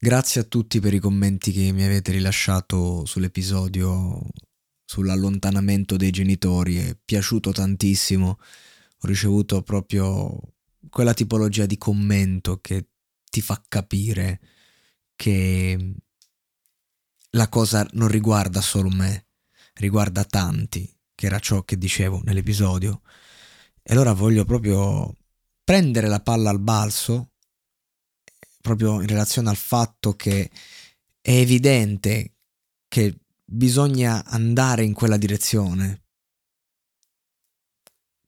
Grazie a tutti per i commenti che mi avete rilasciato sull'episodio sull'allontanamento dei genitori. È piaciuto tantissimo. Ho ricevuto proprio quella tipologia di commento che ti fa capire che la cosa non riguarda solo me, riguarda tanti, che era ciò che dicevo nell'episodio. E allora voglio proprio prendere la palla al balzo proprio in relazione al fatto che è evidente che bisogna andare in quella direzione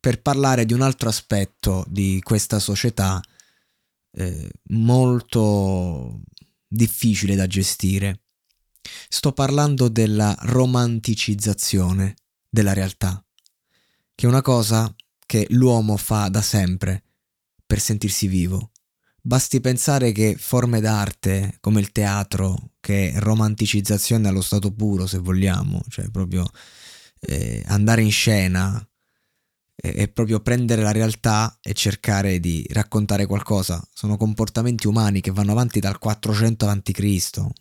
per parlare di un altro aspetto di questa società eh, molto difficile da gestire. Sto parlando della romanticizzazione della realtà, che è una cosa che l'uomo fa da sempre per sentirsi vivo. Basti pensare che forme d'arte come il teatro, che è romanticizzazione allo stato puro, se vogliamo, cioè proprio eh, andare in scena e proprio prendere la realtà e cercare di raccontare qualcosa. Sono comportamenti umani che vanno avanti dal 400 a.C. Cioè,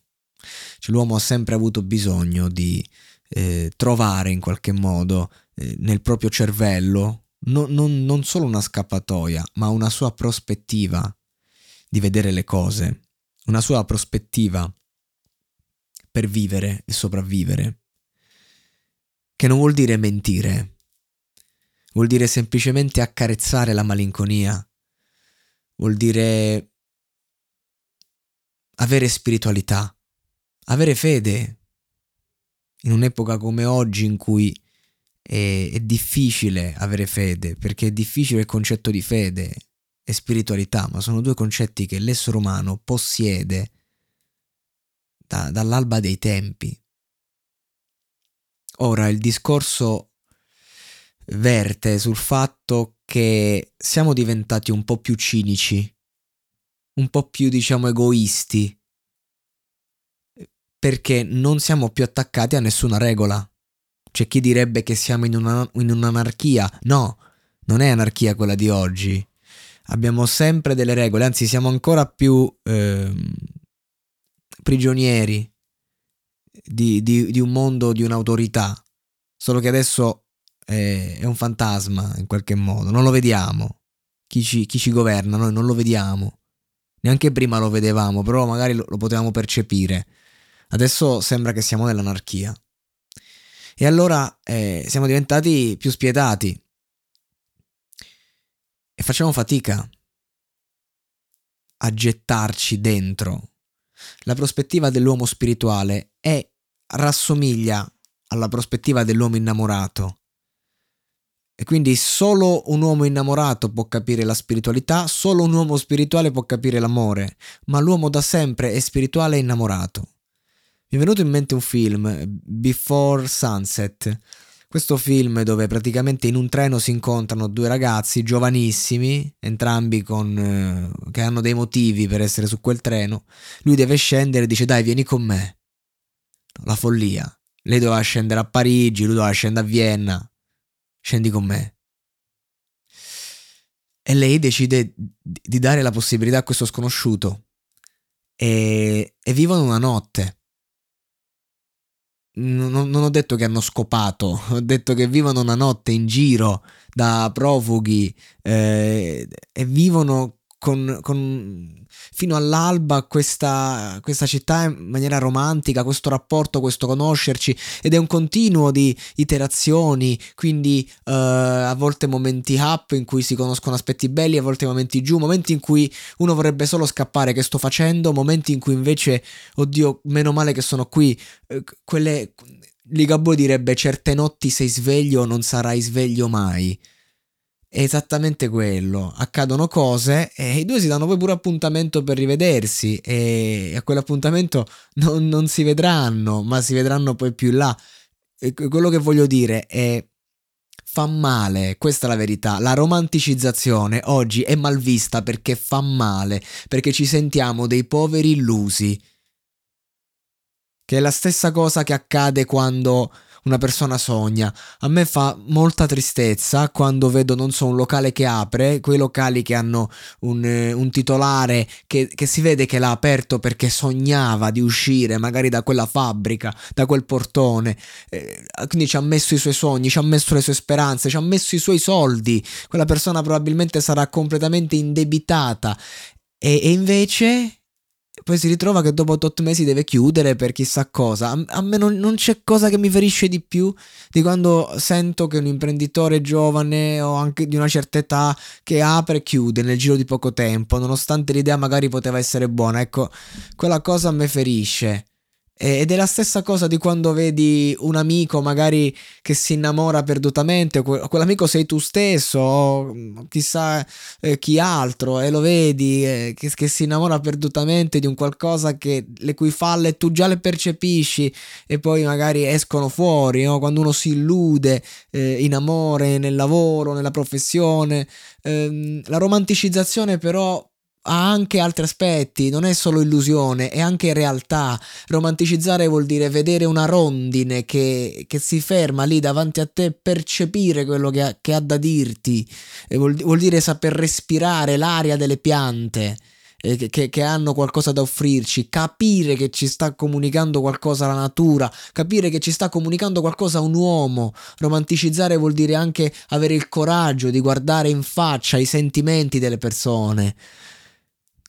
l'uomo ha sempre avuto bisogno di eh, trovare in qualche modo eh, nel proprio cervello no, non, non solo una scappatoia, ma una sua prospettiva di vedere le cose, una sua prospettiva per vivere e sopravvivere, che non vuol dire mentire, vuol dire semplicemente accarezzare la malinconia, vuol dire avere spiritualità, avere fede, in un'epoca come oggi in cui è, difficile avere fede, perché è difficile il concetto di fede, e spiritualità, ma sono due concetti che l'essere umano possiede da, dall'alba dei tempi. Ora il discorso verte sul fatto che siamo diventati un po' più cinici, un po' più diciamo egoisti, perché non siamo più attaccati a nessuna regola. C'è chi direbbe che siamo in, una, in un'anarchia. No, non è anarchia quella di oggi abbiamo sempre delle regole, anzi siamo ancora più eh, prigionieri di, di, di, un mondo, di un'autorità, solo che adesso è, è, un fantasma in qualche modo, non lo vediamo, chi ci, chi ci, governa, noi non lo vediamo, neanche prima lo vedevamo, però magari lo, lo potevamo percepire, adesso sembra che siamo nell'anarchia. E allora eh, siamo diventati più spietati, e facciamo fatica a gettarci dentro. La prospettiva dell'uomo spirituale è rassomiglia alla prospettiva dell'uomo innamorato. E quindi solo un uomo innamorato può capire la spiritualità, solo un uomo spirituale può capire l'amore, ma l'uomo da sempre è spirituale e innamorato. Mi è venuto in mente un film, Before Sunset, questo film dove praticamente in un treno si incontrano due ragazzi giovanissimi, entrambi con, eh, che hanno dei motivi per essere su quel treno. Lui deve scendere e dice dai vieni con me. La follia. Lei doveva scendere a Parigi, lui doveva scendere a Vienna. Scendi con me. E lei decide di dare la possibilità a questo sconosciuto. E, e vivono una notte non, ho detto che hanno scopato, ho detto che vivono una notte in giro da profughi eh, e vivono con, con, fino all'alba questa, questa, città in maniera romantica, questo rapporto, questo conoscerci ed è un continuo di iterazioni, quindi uh, a volte momenti up in cui si conoscono aspetti belli, a volte momenti giù, momenti in cui uno vorrebbe solo scappare che sto facendo, momenti in cui invece, oddio, meno male che sono qui, uh, quelle... Ligabue direbbe certe notti sei sveglio non sarai sveglio mai è esattamente quello. Accadono cose e i due si danno poi pure appuntamento per rivedersi e a quell'appuntamento non, non si vedranno, ma si vedranno poi più là. E quello che voglio dire è fa male, questa è la verità. La romanticizzazione oggi è mal vista perché fa male, perché ci sentiamo dei poveri illusi. Che è la stessa cosa che accade quando una persona sogna. A me fa molta tristezza quando vedo, non so, un locale che apre, quei locali che hanno un, eh, un titolare che, che, si vede che l'ha aperto perché sognava di uscire magari da quella fabbrica, da quel portone. Eh, quindi ci ha messo i suoi sogni, ci ha messo le sue speranze, ci ha messo i suoi soldi. Quella persona probabilmente sarà completamente indebitata. e, e invece poi si ritrova che dopo 8 mesi deve chiudere per chissà cosa. A, me non, non, c'è cosa che mi ferisce di più di quando sento che un imprenditore giovane o anche di una certa età che apre e chiude nel giro di poco tempo, nonostante l'idea magari poteva essere buona. Ecco, quella cosa a me ferisce. Ed è la stessa cosa di quando vedi un amico magari che si innamora perdutamente, quell'amico sei tu stesso, o chissà eh, chi altro, e lo vedi eh, che, si innamora perdutamente di un qualcosa che, le cui falle tu già le percepisci e poi magari escono fuori, no? quando uno si illude eh, in amore, nel lavoro, nella professione. Ehm, la romanticizzazione però ha anche altri aspetti, non è solo illusione, è anche realtà. Romanticizzare vuol dire vedere una rondine che, che si ferma lì davanti a te, percepire quello che ha, che ha da dirti, vuol, vuol, dire saper respirare l'aria delle piante. Eh, che, che, hanno qualcosa da offrirci, capire che ci sta comunicando qualcosa la natura, capire che ci sta comunicando qualcosa un uomo. Romanticizzare vuol dire anche avere il coraggio di guardare in faccia i sentimenti delle persone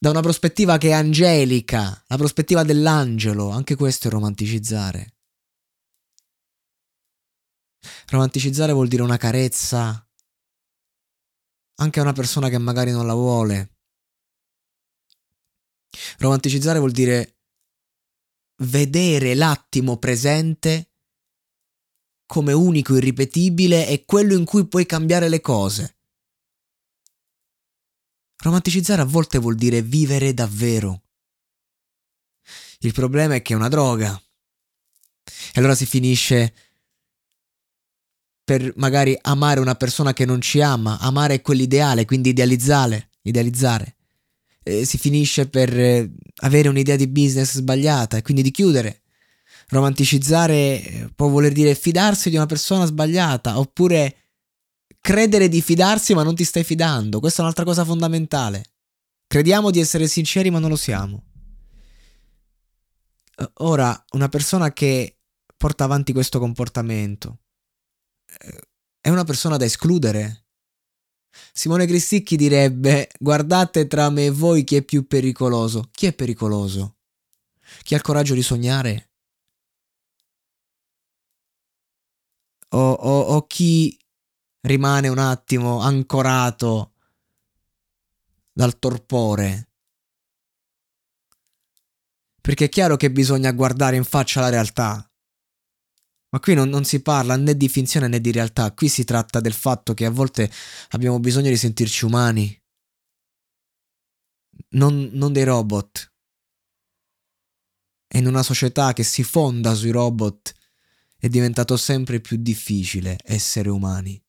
da una prospettiva che è angelica, la prospettiva dell'angelo, anche questo è romanticizzare. Romanticizzare vuol dire una carezza anche a una persona che magari non la vuole. Romanticizzare vuol dire vedere l'attimo presente come unico, irripetibile e quello in cui puoi cambiare le cose. Romanticizzare a volte vuol dire vivere davvero. Il problema è che è una droga. E allora si finisce per magari amare una persona che non ci ama, amare quell'ideale, quindi idealizzare, idealizzare. E si finisce per eh, avere un'idea di business sbagliata e quindi di chiudere. Romanticizzare eh, può voler dire fidarsi di una persona sbagliata oppure credere di fidarsi ma non ti stai fidando. Questa è un'altra cosa fondamentale. Crediamo di essere sinceri ma non lo siamo. Eh, ora, una persona che porta avanti questo comportamento eh, è una persona da escludere. Simone Cristicchi direbbe: Guardate tra me e voi chi è più pericoloso. Chi è pericoloso? Chi ha il coraggio di sognare? O, o, o chi rimane un attimo ancorato dal torpore. Perché è chiaro che bisogna guardare in faccia la realtà. Ma qui non, non, si parla né di finzione né di realtà, qui si tratta del fatto che a volte abbiamo bisogno di sentirci umani, non, non dei robot. E in una società che si fonda sui robot è diventato sempre più difficile essere umani.